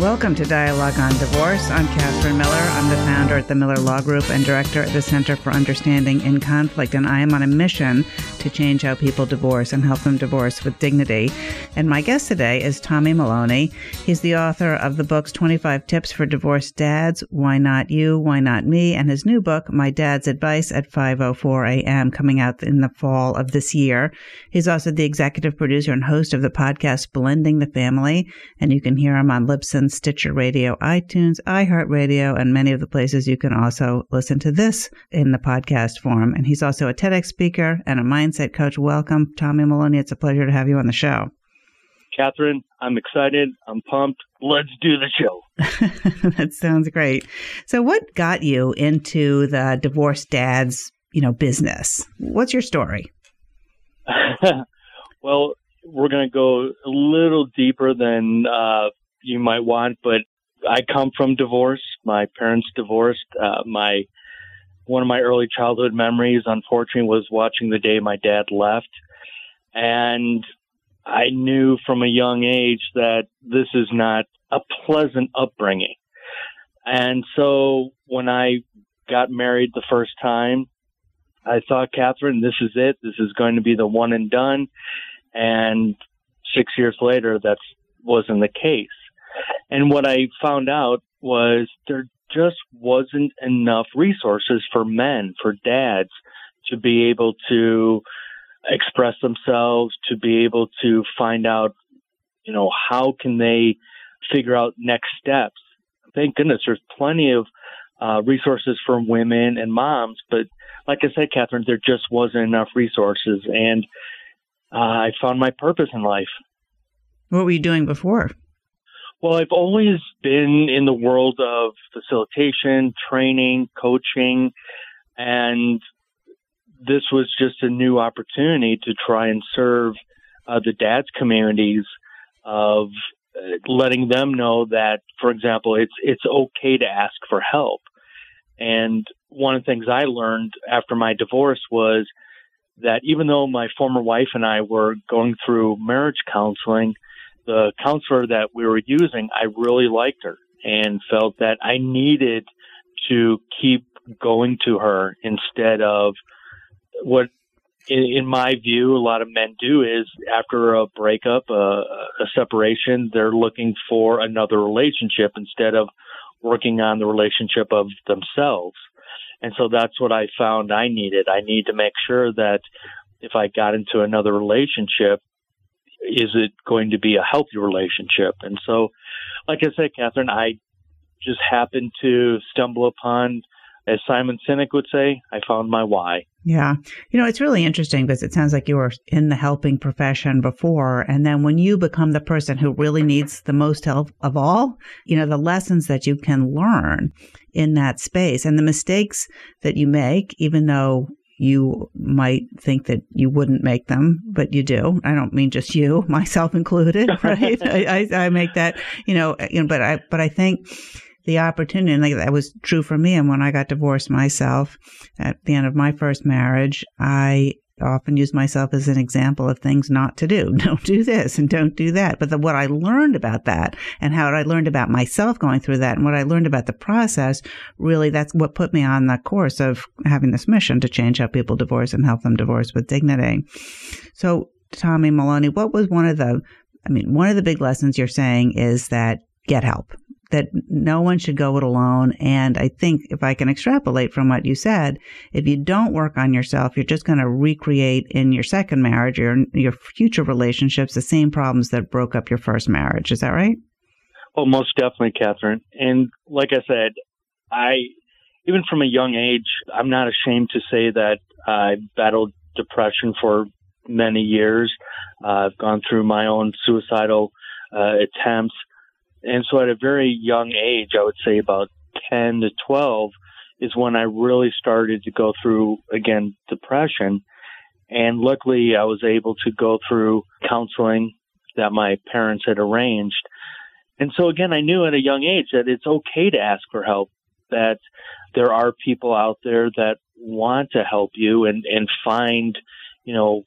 Welcome to Dialogue on Divorce. I'm Catherine Miller. I'm the founder at the Miller Law Group and director at the Center for Understanding in Conflict, and I am on a mission to change how people divorce and help them divorce with dignity. And my guest today is Tommy Maloney. He's the author of the books 25 Tips for Divorced Dads, Why Not You, Why Not Me, and his new book, My Dad's Advice at 5:04 a.m., coming out in the fall of this year. He's also the executive producer and host of the podcast Blending the Family, and you can hear him on Libsyn Stitcher Radio, iTunes, iHeartRadio, and many of the places you can also listen to this in the podcast form. And he's also a TEDx speaker and a mindset coach. Welcome, Tommy Maloney. It's a pleasure to have you on the show. Catherine, I'm excited. I'm pumped. Let's do the show. that sounds great. So, what got you into the divorced dad's, you know, business? What's your story? well, we're going to go a little deeper than uh, you might want, but I come from divorce. My parents divorced. Uh, my one of my early childhood memories, unfortunately, was watching the day my dad left, and I knew from a young age that this is not a pleasant upbringing. And so when I got married the first time, I thought, Catherine, this is it. This is going to be the one and done. And six years later, that wasn't the case. And what I found out was there just wasn't enough resources for men, for dads, to be able to express themselves, to be able to find out, you know, how can they figure out next steps. Thank goodness there's plenty of uh, resources for women and moms, but like I said, Catherine, there just wasn't enough resources, and uh, I found my purpose in life. What were you doing before? Well, I've always been in the world of facilitation, training, coaching, and this was just a new opportunity to try and serve uh, the dads communities of uh, letting them know that, for example, it's it's okay to ask for help. And one of the things I learned after my divorce was that even though my former wife and I were going through marriage counseling, the counselor that we were using, I really liked her and felt that I needed to keep going to her instead of what, in, in my view, a lot of men do is after a breakup, a, a separation, they're looking for another relationship instead of working on the relationship of themselves. And so that's what I found I needed. I need to make sure that if I got into another relationship, is it going to be a healthy relationship? And so, like I said, Catherine, I just happened to stumble upon, as Simon Sinek would say, I found my why. Yeah. You know, it's really interesting because it sounds like you were in the helping profession before. And then when you become the person who really needs the most help of all, you know, the lessons that you can learn in that space and the mistakes that you make, even though you might think that you wouldn't make them, but you do. I don't mean just you, myself included, right? I, I, I, make that, you know, uh, you know, but I, but I think the opportunity, and like that was true for me. And when I got divorced myself at the end of my first marriage, I often use myself as an example of things not to do. Don't do this and don't do that. But the, what I learned about that and how I learned about myself going through that and what I learned about the process, really that's what put me on the course of having this mission to change how people divorce and help them divorce with dignity. So, Tommy Maloney, what was one of the, I mean, one of the big lessons you're saying is that get help that no one should go it alone. And I think if I can extrapolate from what you said, if you don't work on yourself, you're just going to recreate in your second marriage or your future relationships the same problems that broke up your first marriage. Is that right? Oh, most definitely, Catherine. And like I said, I, even from a young age, I'm not ashamed to say that I battled depression for many years. Uh, I've gone through my own suicidal uh, attempts. And so at a very young age, I would say about 10 to 12, is when I really started to go through, again, depression. And luckily, I was able to go through counseling that my parents had arranged. And so, again, I knew at a young age that it's okay to ask for help, that there are people out there that want to help you and, and find, you know,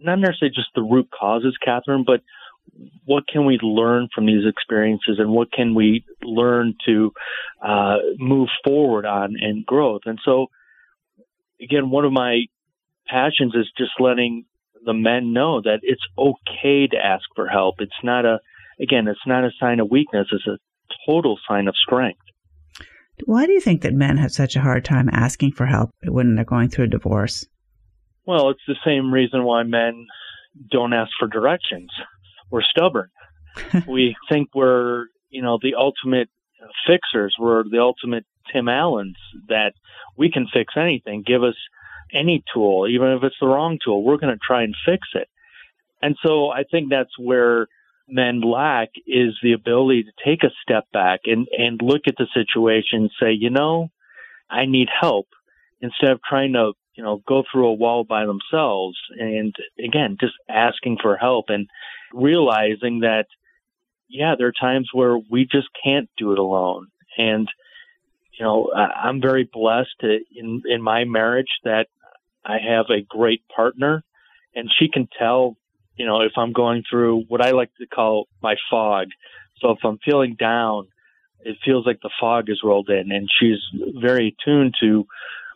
not necessarily just the root causes, Catherine, but what can we learn from these experiences and what can we learn to uh, move forward on and growth? And so, again, one of my passions is just letting the men know that it's okay to ask for help. It's not a, again, it's not a sign of weakness. It's a total sign of strength. Why do you think that men have such a hard time asking for help when they're going through a divorce? Well, it's the same reason why men don't ask for directions. We're stubborn. we think we're, you know, the ultimate fixers. We're the ultimate Tim Allens that we can fix anything. Give us any tool, even if it's the wrong tool, we're going to try and fix it. And so I think that's where men lack is the ability to take a step back and, and look at the situation and say, you know, I need help instead of trying to, you know, go through a wall by themselves. And again, just asking for help and realizing that, yeah, there are times where we just can't do it alone. And, you know, I'm very blessed in, in my marriage that I have a great partner and she can tell you know, if I'm going through what I like to call my fog. So if I'm feeling down, it feels like the fog is rolled in, and she's very attuned to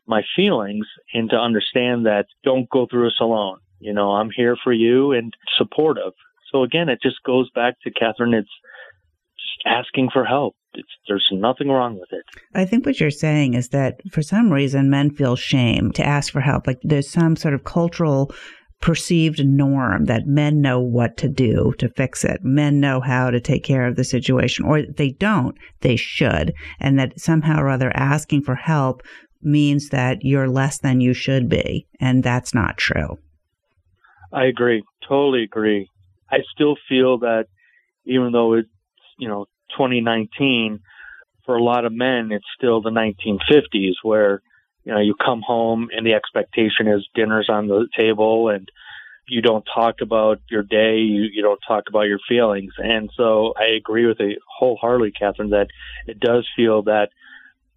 my feelings and to understand that don't go through this alone. You know, I'm here for you and supportive. So again, it just goes back to Catherine. It's just asking for help. It's, there's nothing wrong with it. I think what you're saying is that for some reason men feel shame to ask for help. Like there's some sort of cultural perceived norm that men know what to do to fix it. Men know how to take care of the situation, or they don't, they should. And that somehow or other asking for help means that you're less than you should be. And that's not true. I agree. Totally agree. I still feel that even though it's, you know, 2019, for a lot of men, it's still the 1950s where you know, you come home and the expectation is dinner's on the table and you don't talk about your day, you, you don't talk about your feelings. And so I agree with you wholeheartedly, Catherine, that it does feel that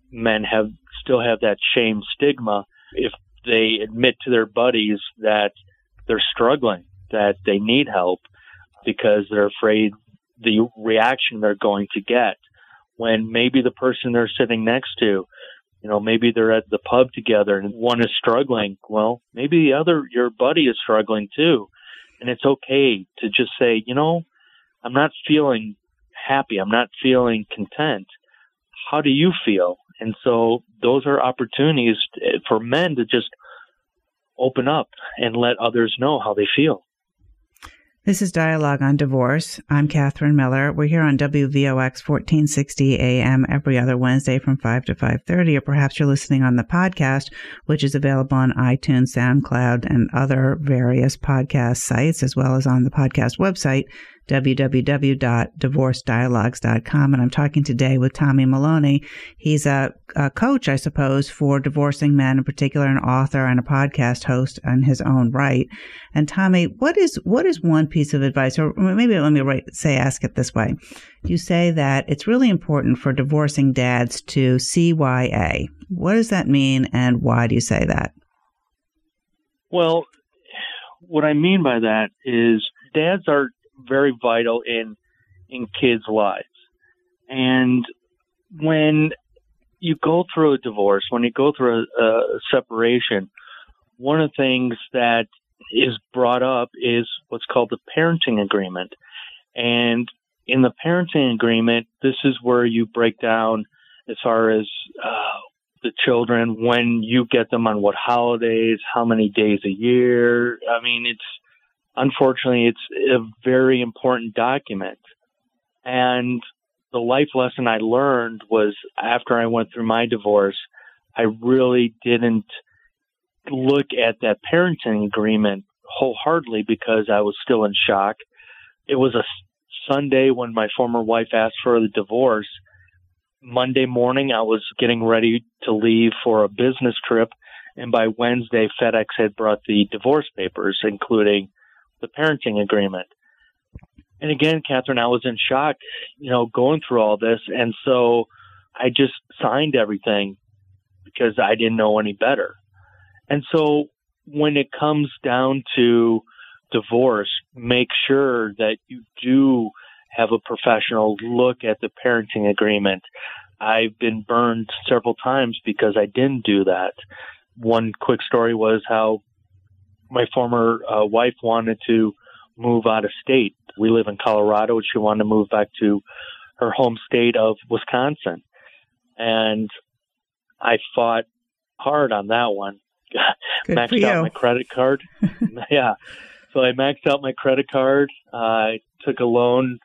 men have still have that shame stigma if they admit to their buddies that they're struggling, that they need help because they're afraid the reaction they're going to get when maybe the person they're sitting next to you know, maybe they're at the pub together and one is struggling. Well, maybe the other, your buddy is struggling too. And it's okay to just say, you know, I'm not feeling happy. I'm not feeling content. How do you feel? And so those are opportunities for men to just open up and let others know how they feel. This is Dialogue on Divorce. I'm Catherine Miller. We're here on WVOX 1460 AM every other Wednesday from 5 to 5.30, or perhaps you're listening on the podcast, which is available on iTunes, SoundCloud, and other various podcast sites, as well as on the podcast website, www.divorcedialogues.com. And I'm talking today with Tommy Maloney. He's a, a, coach, I suppose, for divorcing men, in particular, an author and a podcast host in his own right. And Tommy, what is what is one piece of advice, or maybe let me write, say, ask it this way. You say that it's really important for divorcing dads to CYA. What does that mean, and why do you say that? Well, what I mean by that is dads are very vital in in kids' lives. And when you go through a divorce, when you go through a, a separation, one of the things that is brought up is what's called the parenting agreement. And in the parenting agreement, this is where you break down as far as uh, the children, when you get them on what holidays, how many days a year. I mean, it's unfortunately, it's a very important document. And the life lesson I learned was after I went through my divorce, I really didn't look at that parenting agreement wholeheartedly because I was still in shock. It was a Sunday when my former wife asked for the divorce. Monday morning, I was getting ready to leave for a business trip. And by Wednesday, FedEx had brought the divorce papers, including the parenting agreement. And again, Catherine, I was in shock, you know, going through all this. And so I just signed everything because I didn't know any better. And so when it comes down to divorce, make sure that you do have a professional look at the parenting agreement. I've been burned several times because I didn't do that. One quick story was how my former uh, wife wanted to move out of state. We live in Colorado, and she wanted to move back to her home state of Wisconsin. And I fought hard on that one. Maxed out my credit card. yeah. So I maxed out my credit card. Uh, I took a loan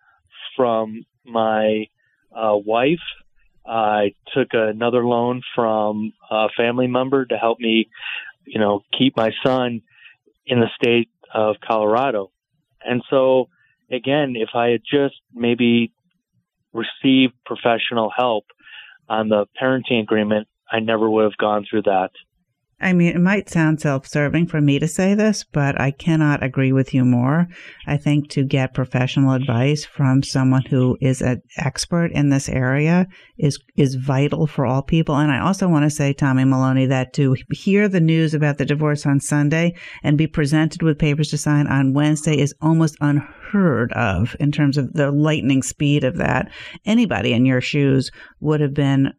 from my uh, wife. I took another loan from a family member to help me, you know, keep my son in the state of Colorado. And so, again, if I had just maybe received professional help on the parenting agreement, I never would have gone through that. I mean, it might sound self serving for me to say this, but I cannot agree with you more. I think to get professional advice from someone who is an expert in this area is, is vital for all people. And I also want to say, Tommy Maloney, that to hear the news about the divorce on Sunday and be presented with papers to sign on Wednesday is almost unheard of in terms of the lightning speed of that. Anybody in your shoes would have been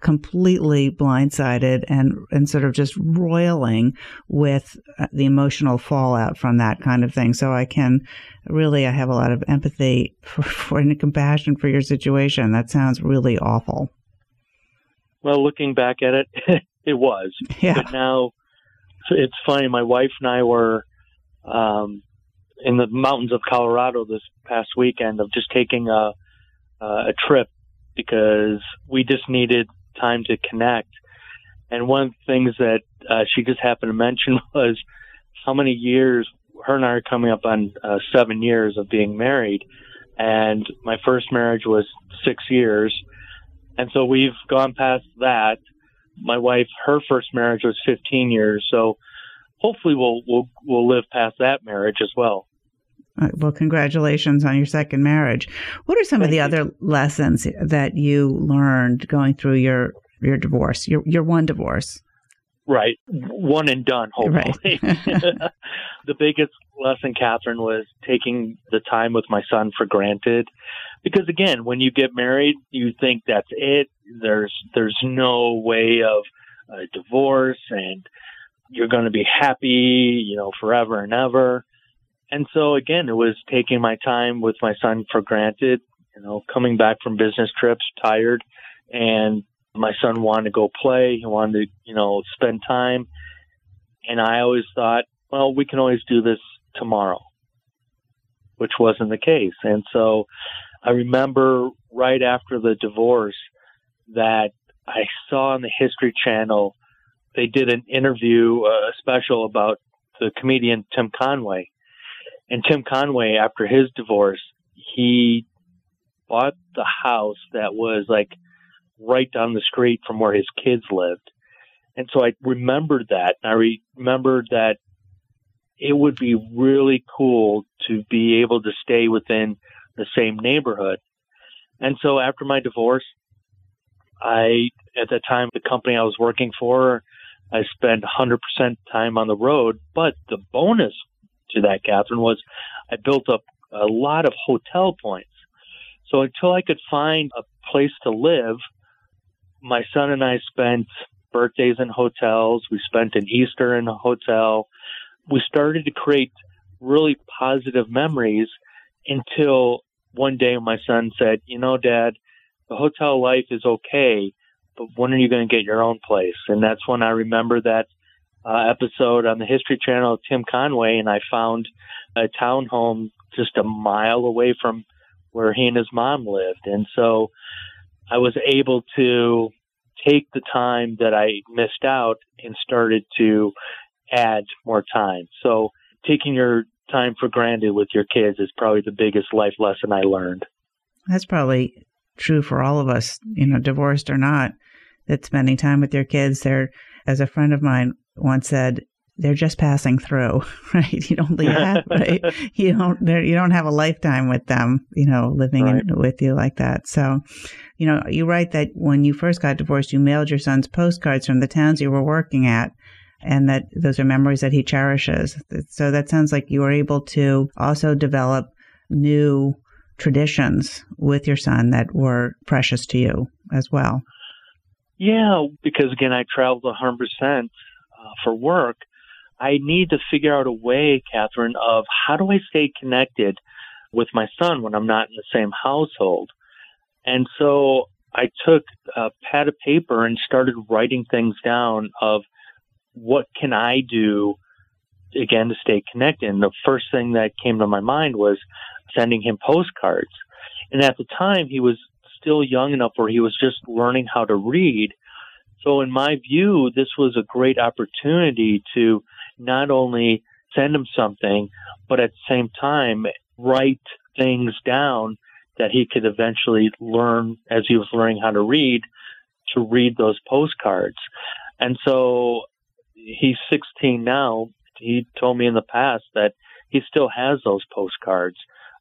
completely blindsided and and sort of just roiling with uh, the emotional fallout from that kind of thing. So I can really I have a lot of empathy for, for and compassion for your situation. That sounds really awful. Well, looking back at it, it was. Yeah. But now it's funny. My wife and I were um, in the mountains of Colorado this past weekend of just taking a a trip because we just needed time to connect. And one of the things that uh, she just happened to mention was how many years her and I are coming up on uh, seven years of being married. And my first marriage was six years. And so we've gone past that. My wife, her first marriage was 15 years. So hopefully we'll, we'll, we'll live past that marriage as well. Uh, well, congratulations on your second marriage. What are some Thank of the you. other lessons that you learned going through your your divorce, your your one divorce? Right. One and done, hopefully. Right. the biggest lesson, Catherine, was taking the time with my son for granted. Because again, when you get married, you think that's it. There's there's no way of a divorce and you're going to be happy, you know, forever and ever. And so again, it was taking my time with my son for granted, you know, coming back from business trips tired and my son wanted to go play. He wanted to, you know, spend time. And I always thought, well, we can always do this tomorrow, which wasn't the case. And so I remember right after the divorce that I saw on the History Channel, they did an interview, uh, a special about the comedian Tim Conway. And Tim Conway, after his divorce, he bought the house that was like right down the street from where his kids lived. And so I remembered that. And I remembered that it would be really cool to be able to stay within the same neighborhood. And so after my divorce, I, at that time, the company I was working for, I spent 100% time on the road. But the bonus to that, Catherine, was I built up a lot of hotel points. So until I could find a place to live, my son and I spent birthdays in hotels. We spent an Easter in a hotel. We started to create really positive memories until one day my son said, You know, Dad, the hotel life is okay, but when are you going to get your own place? And that's when I remember that uh, episode on the History Channel of Tim Conway, and I found a townhome just a mile away from where he and his mom lived. And so I was able to take the time that I missed out and started to add more time. So taking your time for granted with your kids is probably the biggest life lesson I learned. That's probably true for all of us, you know, divorced or not, that spending time with your kids, they're, as a friend of mine once said, they're just passing through, right? You don't leave right? You don't, you don't have a lifetime with them, you know, living right. in, with you like that. So, you know, you write that when you first got divorced, you mailed your son's postcards from the towns you were working at and that those are memories that he cherishes. So that sounds like you were able to also develop new traditions with your son that were precious to you as well. Yeah, because again, I traveled 100% uh, for work. I need to figure out a way, Catherine, of how do I stay connected with my son when I'm not in the same household. And so I took a pad of paper and started writing things down of what can I do again to stay connected. And the first thing that came to my mind was sending him postcards. And at the time, he was still young enough where he was just learning how to read. So, in my view, this was a great opportunity to not only send him something, but at the same time, write things down that he could eventually learn as he was learning how to read to read those postcards. And so he's 16 now. He told me in the past that he still has those postcards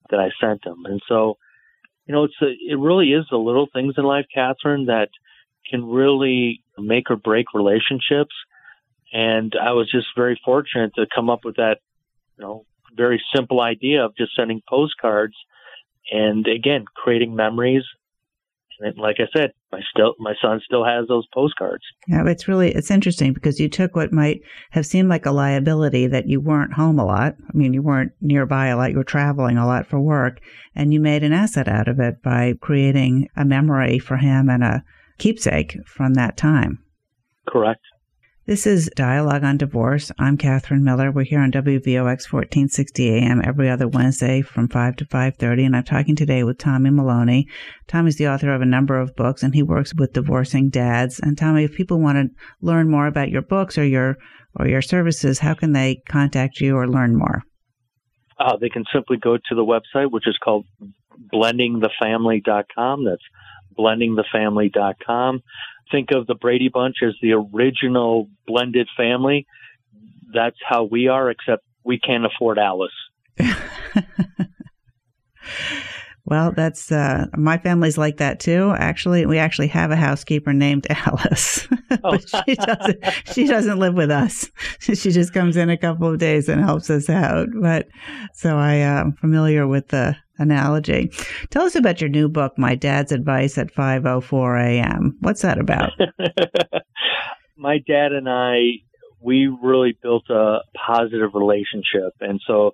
that I sent him. And so, you know, it's a, it really is the little things in life, Catherine, that can really make or break relationships. And I was just very fortunate to come up with that, you know, very simple idea of just sending postcards and again, creating memories and like I said, my still my son still has those postcards. Yeah, it's really it's interesting because you took what might have seemed like a liability that you weren't home a lot. I mean, you weren't nearby a lot. You were traveling a lot for work, and you made an asset out of it by creating a memory for him and a keepsake from that time. Correct. This is Dialogue on Divorce. I'm Catherine Miller. We're here on WVOX 1460 AM every other Wednesday from 5 to 5.30, and I'm talking today with Tommy Maloney. Tommy's the author of a number of books, and he works with divorcing dads. And Tommy, if people want to learn more about your books or your or your services, how can they contact you or learn more? Uh, they can simply go to the website, which is called blendingthefamily.com. That's blendingthefamily.com think of the Brady Bunch as the original blended family. That's how we are, except we can't afford Alice. well, that's uh, my family's like that too. Actually, we actually have a housekeeper named Alice, oh. but she doesn't. She doesn't live with us. she just comes in a couple of days and helps us out. But so I am familiar with the analogy. Tell us about your new book, My Dad's Advice at 5:04 a.m. What's that about? My dad and I we really built a positive relationship and so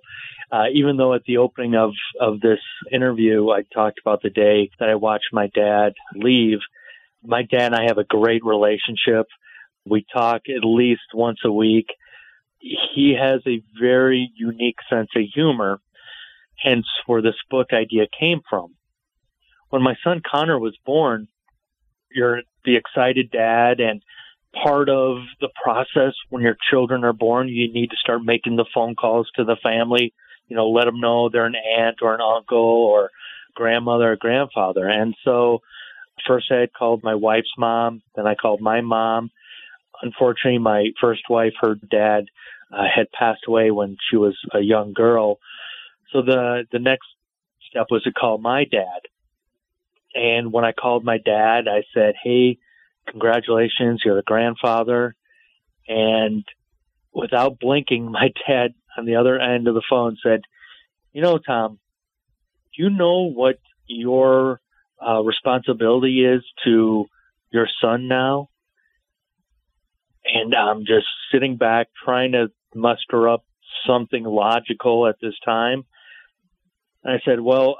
uh, even though at the opening of, of this interview I talked about the day that I watched my dad leave, my dad and I have a great relationship. We talk at least once a week. He has a very unique sense of humor hence where this book idea came from. When my son Connor was born, you're the excited dad and part of the process when your children are born, you need to start making the phone calls to the family, you know, let them know they're an aunt or an uncle or grandmother or grandfather. And so first I had called my wife's mom, then I called my mom. Unfortunately, my first wife, her dad, uh, had passed away when she was a young girl. So the the next step was to call my dad. And when I called my dad, I said, "Hey, congratulations, you're the grandfather." And without blinking, my dad on the other end of the phone said, "You know, Tom, do you know what your uh, responsibility is to your son now?" And I'm just sitting back trying to muster up something logical at this time. And I said, well,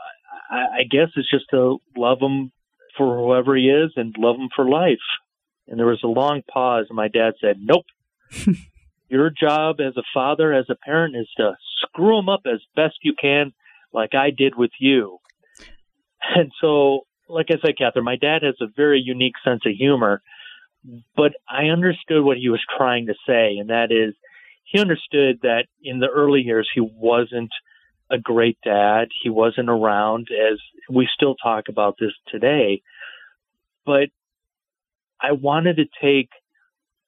I, I guess it's just to love him for whoever he is and love him for life. And there was a long pause, and my dad said, nope. Your job as a father, as a parent, is to screw him up as best you can, like I did with you. And so, like I said, Catherine, my dad has a very unique sense of humor, but I understood what he was trying to say, and that is he understood that in the early years he wasn't a great dad. He wasn't around as we still talk about this today. But I wanted to take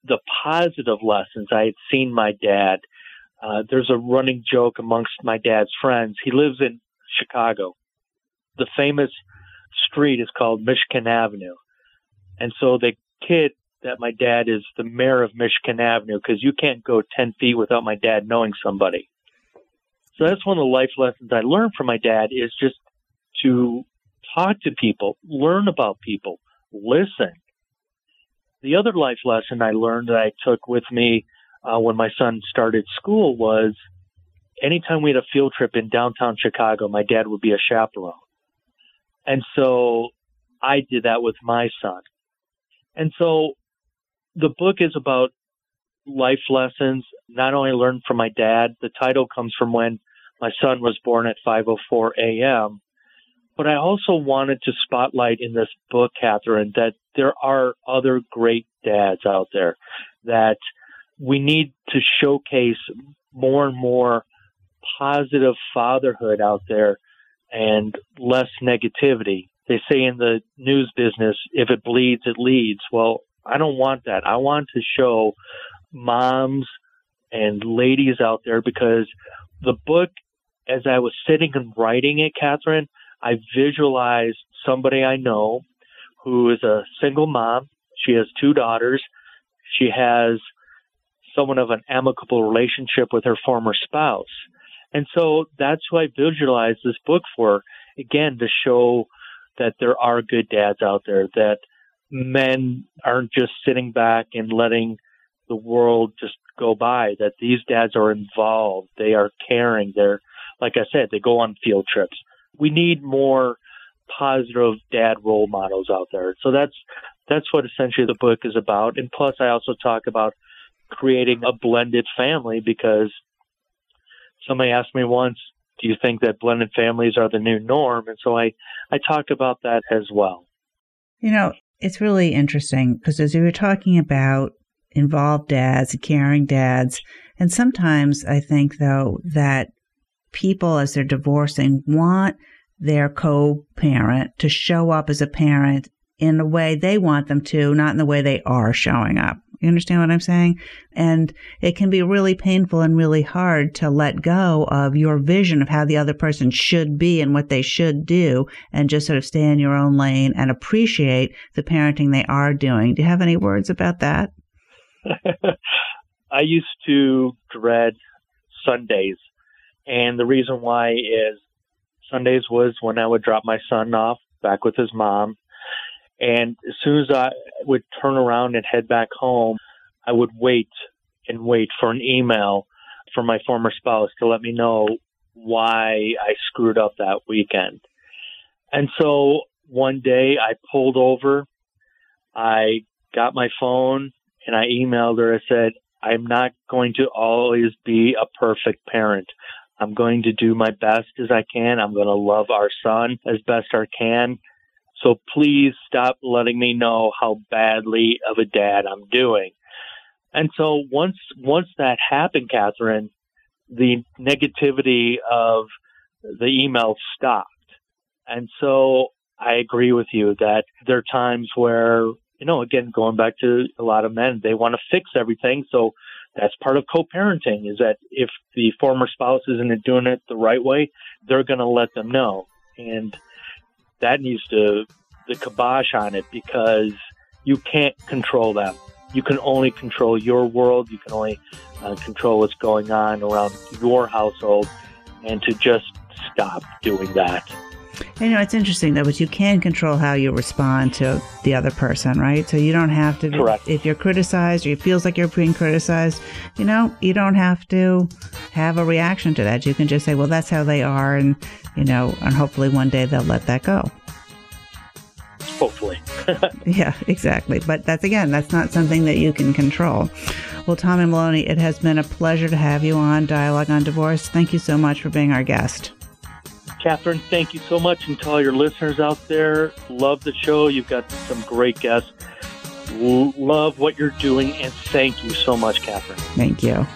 the positive lessons I had seen my dad. Uh, there's a running joke amongst my dad's friends. He lives in Chicago. The famous street is called Michigan Avenue. And so the kid that my dad is the mayor of Michigan Avenue because you can't go 10 feet without my dad knowing somebody. So that's one of the life lessons I learned from my dad is just to talk to people, learn about people, listen. The other life lesson I learned that I took with me uh, when my son started school was anytime we had a field trip in downtown Chicago, my dad would be a chaperone. And so I did that with my son. And so the book is about life lessons, not only learned from my dad. The title comes from when my son was born at 5:04 a.m. But I also wanted to spotlight in this book, Catherine, that there are other great dads out there that we need to showcase more and more positive fatherhood out there and less negativity. They say in the news business, if it bleeds, it leads. Well, I don't want that. I want to show moms and ladies out there because the book, as I was sitting and writing it, Catherine, I visualize somebody I know who is a single mom. She has two daughters. She has someone of an amicable relationship with her former spouse. And so that's who I visualize this book for, again, to show that there are good dads out there, that men aren't just sitting back and letting the world just go by, that these dads are involved. They are caring. They're, like I said, they go on field trips. We need more positive dad role models out there. So that's, that's what essentially the book is about. And plus I also talk about creating a blended family because somebody asked me once, do you think that blended families are the new norm? And so I, I talk about that as well. You know, it's really interesting because as you were talking about involved dads, caring dads, and sometimes I think though that people as they're divorcing want their co-parent to show up as a parent in the way they want them to, not in the way they are showing up. You understand what I'm saying? And it can be really painful and really hard to let go of your vision of how the other person should be and what they should do and just sort of stay in your own lane and appreciate the parenting they are doing. Do you have any words about that? I used to dread Sundays. And the reason why is Sundays was when I would drop my son off back with his mom and as soon as I would turn around and head back home, I would wait and wait for an email from my former spouse to let me know why I screwed up that weekend. And so one day I pulled over, I got my phone and I emailed her. I said, I'm not going to always be a perfect parent. I'm going to do my best as I can. I'm going to love our son as best I can. So please stop letting me know how badly of a dad I'm doing. And so once once that happened, Catherine, the negativity of the email stopped. And so I agree with you that there are times where, you know, again, going back to a lot of men, they want to fix everything. So that's part of co-parenting is that if the former spouse isn't doing it the right way, they're going to let them know. And that needs to the kibosh on it because you can't control them. You can only control your world. You can only uh, control what's going on around your household, and to just stop doing that. You know, it's interesting though, but you can control how you respond to the other person, right? So you don't have to, Correct. if you're criticized or it feels like you're being criticized, you know, you don't have to have a reaction to that. You can just say, well, that's how they are. And, you know, and hopefully one day they'll let that go hopefully. yeah, exactly. But that's again, that's not something that you can control. Well, Tommy Maloney, it has been a pleasure to have you on Dialogue on Divorce. Thank you so much for being our guest. Catherine, thank you so much. And to all your listeners out there, love the show. You've got some great guests. Love what you're doing. And thank you so much, Catherine. Thank you.